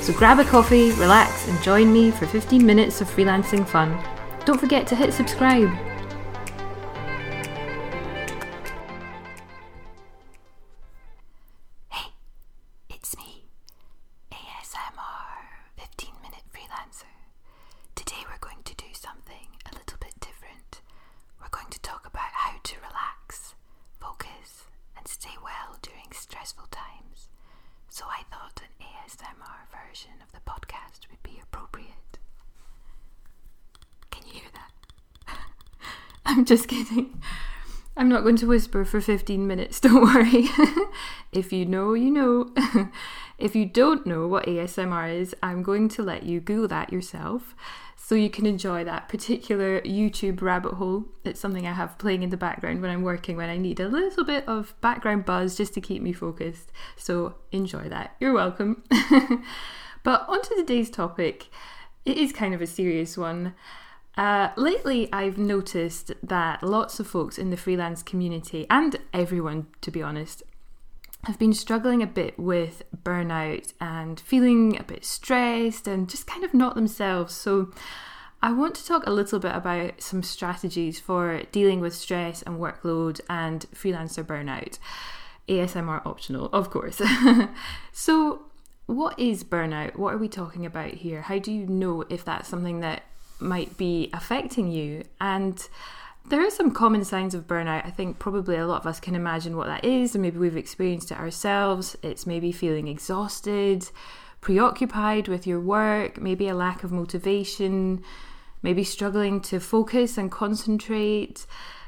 So grab a coffee, relax, and join me for 15 minutes of freelancing fun. Don't forget to hit subscribe. Version of the podcast would be appropriate. Can you hear that? I'm just kidding. I'm not going to whisper for 15 minutes, don't worry. if you know, you know. if you don't know what ASMR is, I'm going to let you Google that yourself so you can enjoy that particular YouTube rabbit hole. It's something I have playing in the background when I'm working, when I need a little bit of background buzz just to keep me focused. So enjoy that. You're welcome. But onto today's topic. It is kind of a serious one. Uh, lately, I've noticed that lots of folks in the freelance community, and everyone to be honest, have been struggling a bit with burnout and feeling a bit stressed and just kind of not themselves. So, I want to talk a little bit about some strategies for dealing with stress and workload and freelancer burnout. ASMR optional, of course. so, what is burnout? What are we talking about here? How do you know if that's something that might be affecting you. And there are some common signs of burnout. I think probably a lot of us can imagine what that is, and maybe we've experienced it ourselves. It's maybe feeling exhausted, preoccupied with your work, maybe a lack of motivation, maybe struggling to focus and concentrate,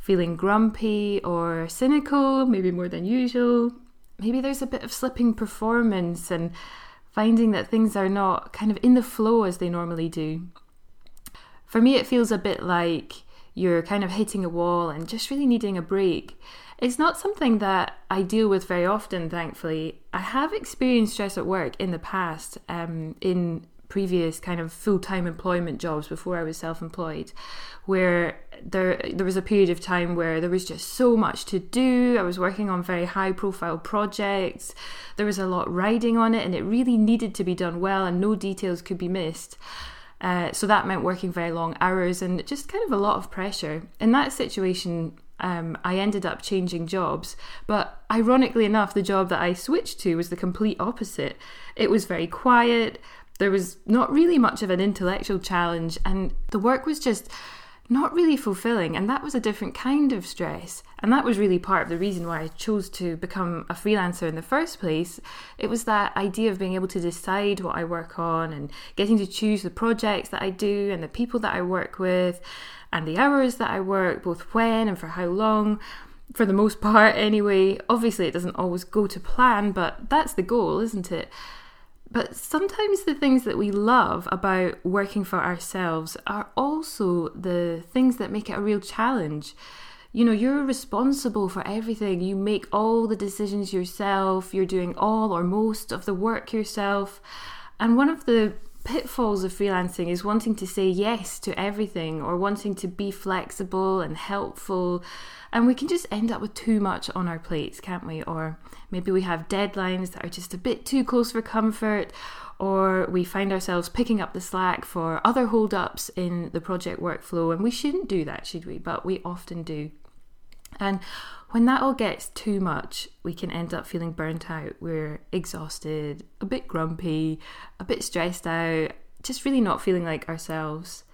feeling grumpy or cynical, maybe more than usual. Maybe there's a bit of slipping performance and finding that things are not kind of in the flow as they normally do. For me, it feels a bit like you're kind of hitting a wall and just really needing a break. It's not something that I deal with very often, thankfully. I have experienced stress at work in the past, um, in previous kind of full time employment jobs before I was self employed, where there there was a period of time where there was just so much to do. I was working on very high profile projects. There was a lot riding on it, and it really needed to be done well, and no details could be missed. Uh, so that meant working very long hours and just kind of a lot of pressure. In that situation, um, I ended up changing jobs. But ironically enough, the job that I switched to was the complete opposite. It was very quiet, there was not really much of an intellectual challenge, and the work was just not really fulfilling. And that was a different kind of stress. And that was really part of the reason why I chose to become a freelancer in the first place. It was that idea of being able to decide what I work on and getting to choose the projects that I do and the people that I work with and the hours that I work, both when and for how long. For the most part, anyway. Obviously, it doesn't always go to plan, but that's the goal, isn't it? But sometimes the things that we love about working for ourselves are also the things that make it a real challenge. You know, you're responsible for everything. You make all the decisions yourself, you're doing all or most of the work yourself. And one of the pitfalls of freelancing is wanting to say yes to everything or wanting to be flexible and helpful. And we can just end up with too much on our plates, can't we? Or maybe we have deadlines that are just a bit too close for comfort, or we find ourselves picking up the slack for other holdups in the project workflow. And we shouldn't do that, should we? But we often do. And when that all gets too much, we can end up feeling burnt out. We're exhausted, a bit grumpy, a bit stressed out, just really not feeling like ourselves.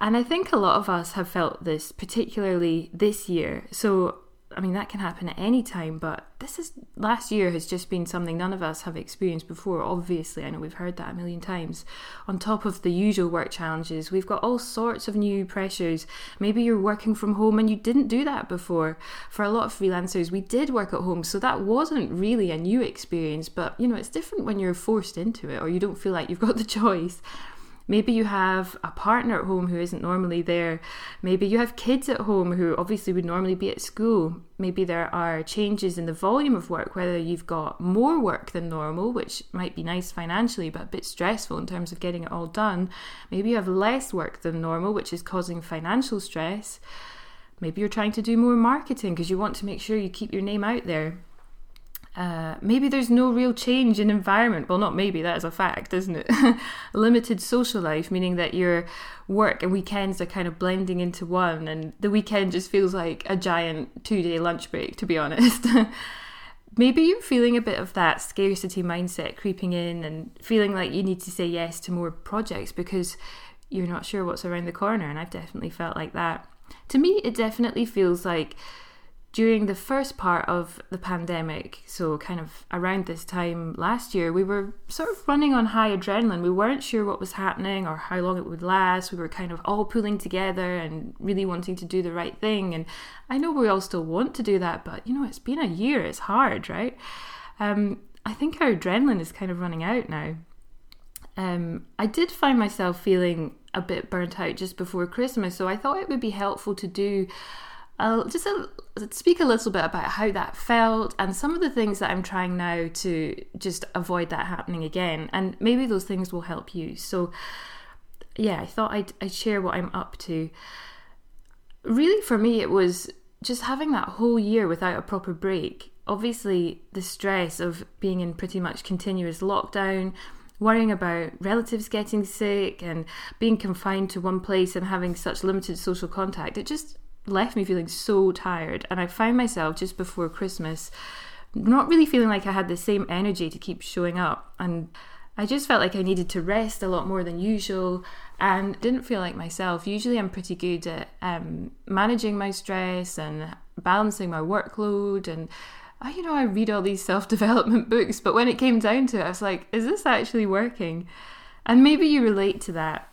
And I think a lot of us have felt this, particularly this year. So I mean, that can happen at any time, but this is last year has just been something none of us have experienced before. Obviously, I know we've heard that a million times. On top of the usual work challenges, we've got all sorts of new pressures. Maybe you're working from home and you didn't do that before. For a lot of freelancers, we did work at home, so that wasn't really a new experience, but you know, it's different when you're forced into it or you don't feel like you've got the choice. Maybe you have a partner at home who isn't normally there. Maybe you have kids at home who obviously would normally be at school. Maybe there are changes in the volume of work, whether you've got more work than normal, which might be nice financially, but a bit stressful in terms of getting it all done. Maybe you have less work than normal, which is causing financial stress. Maybe you're trying to do more marketing because you want to make sure you keep your name out there. Uh, maybe there's no real change in environment. Well, not maybe, that is a fact, isn't it? Limited social life, meaning that your work and weekends are kind of blending into one, and the weekend just feels like a giant two day lunch break, to be honest. maybe you're feeling a bit of that scarcity mindset creeping in and feeling like you need to say yes to more projects because you're not sure what's around the corner, and I've definitely felt like that. To me, it definitely feels like during the first part of the pandemic, so kind of around this time last year, we were sort of running on high adrenaline. We weren't sure what was happening or how long it would last. We were kind of all pulling together and really wanting to do the right thing. And I know we all still want to do that, but you know, it's been a year, it's hard, right? Um, I think our adrenaline is kind of running out now. Um, I did find myself feeling a bit burnt out just before Christmas, so I thought it would be helpful to do I'll just uh, speak a little bit about how that felt and some of the things that I'm trying now to just avoid that happening again. And maybe those things will help you. So, yeah, I thought I'd, I'd share what I'm up to. Really, for me, it was just having that whole year without a proper break. Obviously, the stress of being in pretty much continuous lockdown, worrying about relatives getting sick, and being confined to one place and having such limited social contact, it just left me feeling so tired. And I found myself just before Christmas not really feeling like I had the same energy to keep showing up. And I just felt like I needed to rest a lot more than usual and didn't feel like myself. Usually, I'm pretty good at um, managing my stress and balancing my workload. And, you know, I read all these self development books, but when it came down to it, I was like, is this actually working? And maybe you relate to that.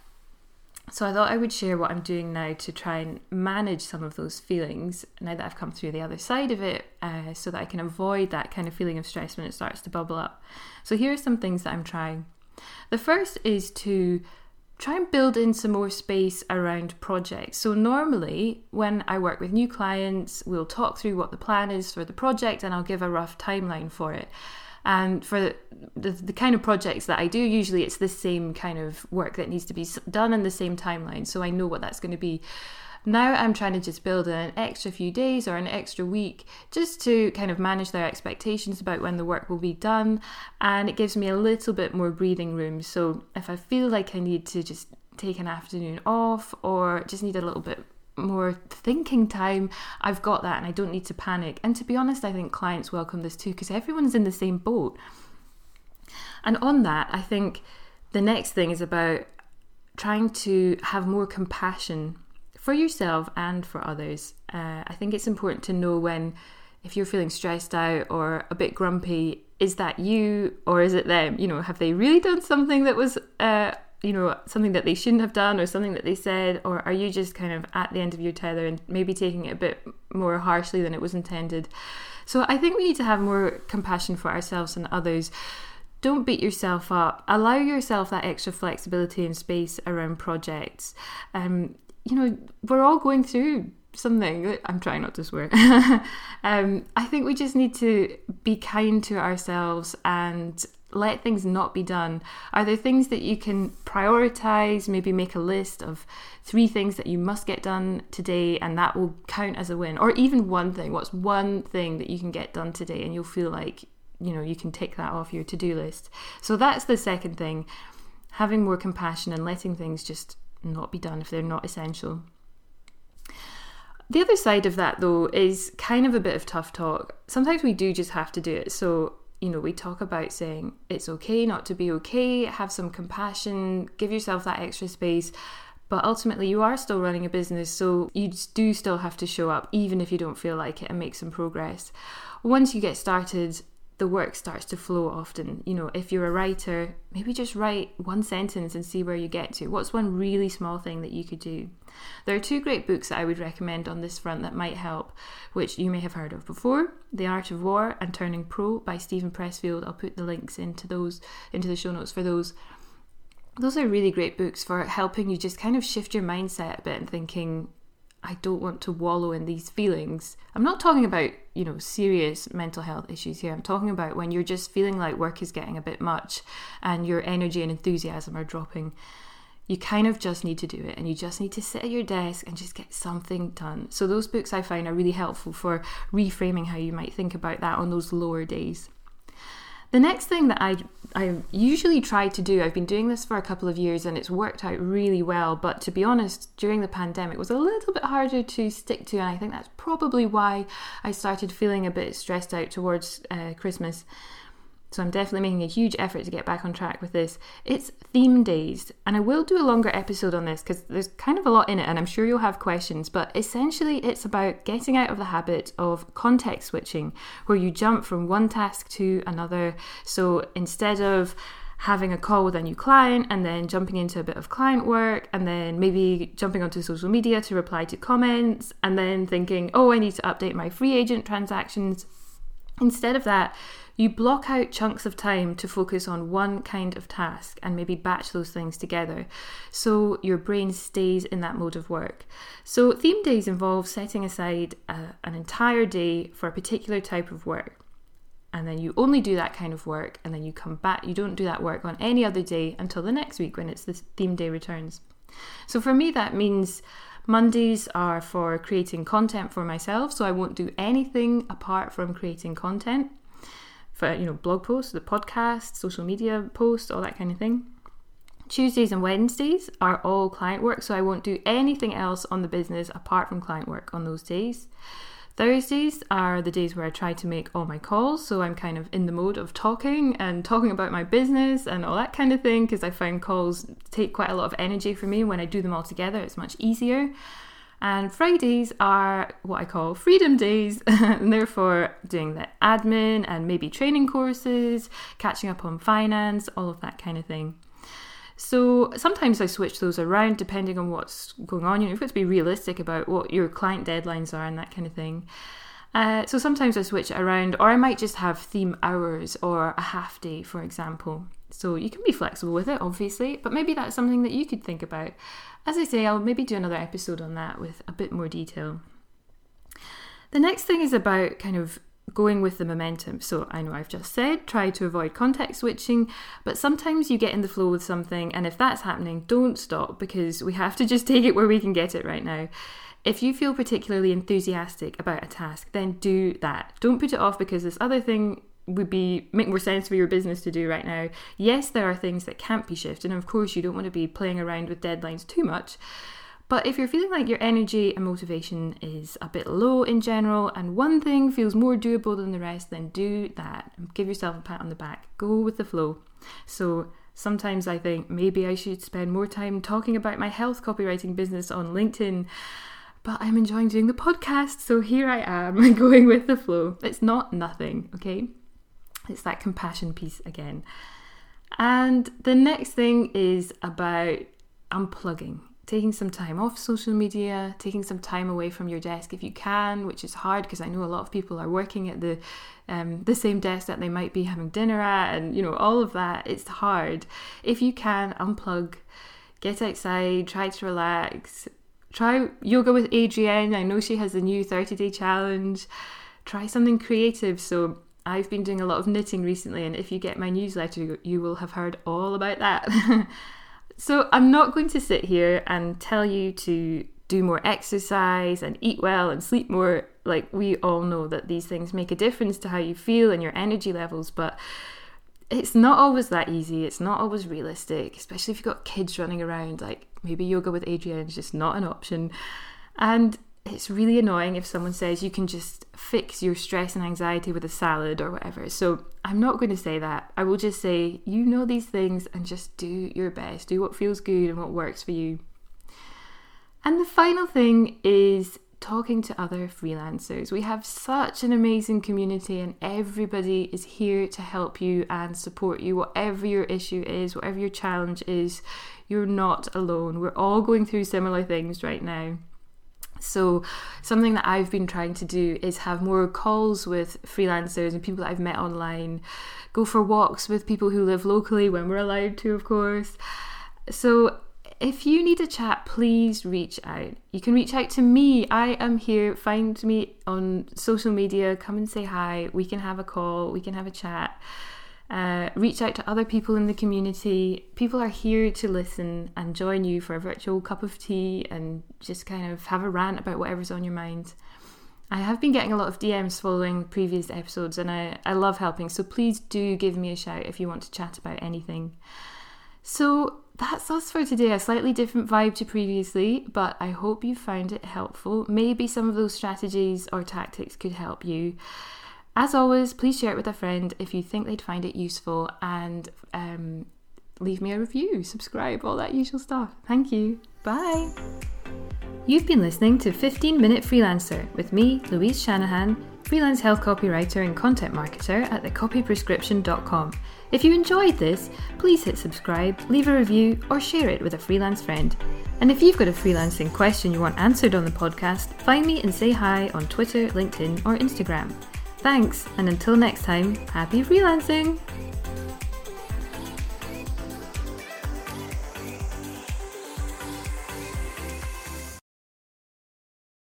So I thought I would share what I'm doing now to try and manage some of those feelings now that I've come through the other side of it, uh, so that I can avoid that kind of feeling of stress when it starts to bubble up. So here are some things that I'm trying. The first is to try and build in some more space around projects. So, normally, when I work with new clients, we'll talk through what the plan is for the project and I'll give a rough timeline for it. And for the, the kind of projects that I do, usually it's the same kind of work that needs to be done in the same timeline. So I know what that's going to be. Now I'm trying to just build in an extra few days or an extra week just to kind of manage their expectations about when the work will be done. And it gives me a little bit more breathing room. So if I feel like I need to just take an afternoon off or just need a little bit more thinking time, I've got that and I don't need to panic. And to be honest, I think clients welcome this too because everyone's in the same boat. And on that, I think the next thing is about trying to have more compassion for yourself and for others. Uh, I think it's important to know when, if you're feeling stressed out or a bit grumpy, is that you or is it them? You know, have they really done something that was uh, you know something that they shouldn't have done or something that they said or are you just kind of at the end of your tether and maybe taking it a bit more harshly than it was intended so i think we need to have more compassion for ourselves and others don't beat yourself up allow yourself that extra flexibility and space around projects um, you know we're all going through something i'm trying not to swear um, i think we just need to be kind to ourselves and let things not be done? Are there things that you can prioritize? Maybe make a list of three things that you must get done today, and that will count as a win. Or even one thing. What's one thing that you can get done today, and you'll feel like you know you can take that off your to do list. So that's the second thing having more compassion and letting things just not be done if they're not essential. The other side of that, though, is kind of a bit of tough talk. Sometimes we do just have to do it. So you know, we talk about saying it's okay not to be okay, have some compassion, give yourself that extra space. But ultimately, you are still running a business, so you do still have to show up, even if you don't feel like it, and make some progress. Once you get started, the work starts to flow often. You know, if you're a writer, maybe just write one sentence and see where you get to. What's one really small thing that you could do? There are two great books that I would recommend on this front that might help, which you may have heard of before The Art of War and Turning Pro by Steven Pressfield. I'll put the links into those into the show notes for those. Those are really great books for helping you just kind of shift your mindset a bit and thinking, I don't want to wallow in these feelings. I'm not talking about, you know, serious mental health issues here. I'm talking about when you're just feeling like work is getting a bit much and your energy and enthusiasm are dropping. You kind of just need to do it and you just need to sit at your desk and just get something done. So, those books I find are really helpful for reframing how you might think about that on those lower days. The next thing that I I usually try to do, I've been doing this for a couple of years and it's worked out really well, but to be honest, during the pandemic was a little bit harder to stick to, and I think that's probably why I started feeling a bit stressed out towards uh, Christmas. So I'm definitely making a huge effort to get back on track with this. It's theme days, and I will do a longer episode on this because there's kind of a lot in it, and I'm sure you'll have questions. But essentially, it's about getting out of the habit of context switching, where you jump from one task to another. So instead of having a call with a new client and then jumping into a bit of client work and then maybe jumping onto social media to reply to comments and then thinking, oh, I need to update my FreeAgent transactions. Instead of that, you block out chunks of time to focus on one kind of task and maybe batch those things together so your brain stays in that mode of work. So, theme days involve setting aside a, uh, an entire day for a particular type of work. And then you only do that kind of work, and then you come back. You don't do that work on any other day until the next week when it's the theme day returns. So, for me, that means Mondays are for creating content for myself, so I won't do anything apart from creating content for you know blog posts, the podcast, social media posts, all that kind of thing. Tuesdays and Wednesdays are all client work, so I won't do anything else on the business apart from client work on those days. Thursdays are the days where I try to make all my calls, so I'm kind of in the mode of talking and talking about my business and all that kind of thing because I find calls take quite a lot of energy for me. When I do them all together, it's much easier. And Fridays are what I call freedom days, and therefore doing the admin and maybe training courses, catching up on finance, all of that kind of thing. So sometimes I switch those around depending on what's going on. You know, you've got to be realistic about what your client deadlines are and that kind of thing. Uh, so sometimes I switch it around, or I might just have theme hours or a half day, for example. So you can be flexible with it, obviously, but maybe that's something that you could think about. As I say, I'll maybe do another episode on that with a bit more detail. The next thing is about kind of going with the momentum. So I know I've just said try to avoid context switching, but sometimes you get in the flow with something, and if that's happening, don't stop because we have to just take it where we can get it right now. If you feel particularly enthusiastic about a task, then do that. Don't put it off because this other thing would be make more sense for your business to do right now. Yes, there are things that can't be shifted, and of course, you don't want to be playing around with deadlines too much. But if you're feeling like your energy and motivation is a bit low in general, and one thing feels more doable than the rest, then do that. Give yourself a pat on the back. Go with the flow. So sometimes I think maybe I should spend more time talking about my health copywriting business on LinkedIn but I'm enjoying doing the podcast, so here I am going with the flow. It's not nothing, okay? It's that compassion piece again. And the next thing is about unplugging, taking some time off social media, taking some time away from your desk if you can, which is hard because I know a lot of people are working at the um, the same desk that they might be having dinner at, and you know all of that. It's hard. If you can unplug, get outside, try to relax, try yoga with Adriene. I know she has a new 30 day challenge. Try something creative. So I've been doing a lot of knitting recently, and if you get my newsletter, you will have heard all about that. so, I'm not going to sit here and tell you to do more exercise and eat well and sleep more. Like, we all know that these things make a difference to how you feel and your energy levels, but it's not always that easy. It's not always realistic, especially if you've got kids running around. Like, maybe yoga with Adriene is just not an option. And it's really annoying if someone says you can just fix your stress and anxiety with a salad or whatever. So I'm not going to say that. I will just say, you know these things and just do your best. Do what feels good and what works for you. And the final thing is talking to other freelancers. We have such an amazing community, and everybody is here to help you and support you, whatever your issue is, whatever your challenge is. You're not alone. We're all going through similar things right now. So, something that I've been trying to do is have more calls with freelancers and people that I've met online, go for walks with people who live locally when we're allowed to, of course. So, if you need a chat, please reach out. You can reach out to me. I am here. Find me on social media. Come and say hi. We can have a call. We can have a chat. Uh, reach out to other people in the community. People are here to listen and join you for a virtual cup of tea and just kind of have a rant about whatever's on your mind. I have been getting a lot of DMs following previous episodes and I, I love helping, so please do give me a shout if you want to chat about anything. So, that's us for today. A slightly different vibe to previously, but I hope you found it helpful. Maybe some of those strategies or tactics could help you. As always, please share it with a friend if you think they'd find it useful and um, leave me a review, subscribe, all that usual stuff. Thank you. Bye. You've been listening to 15 Minute Freelancer with me, Louise Shanahan, freelance health copywriter and content marketer at thecopyprescription.com. If you enjoyed this, please hit subscribe, leave a review, or share it with a freelance friend. And if you've got a freelancing question you want answered on the podcast, find me and say hi on Twitter, LinkedIn, or Instagram. Thanks, and until next time, happy freelancing!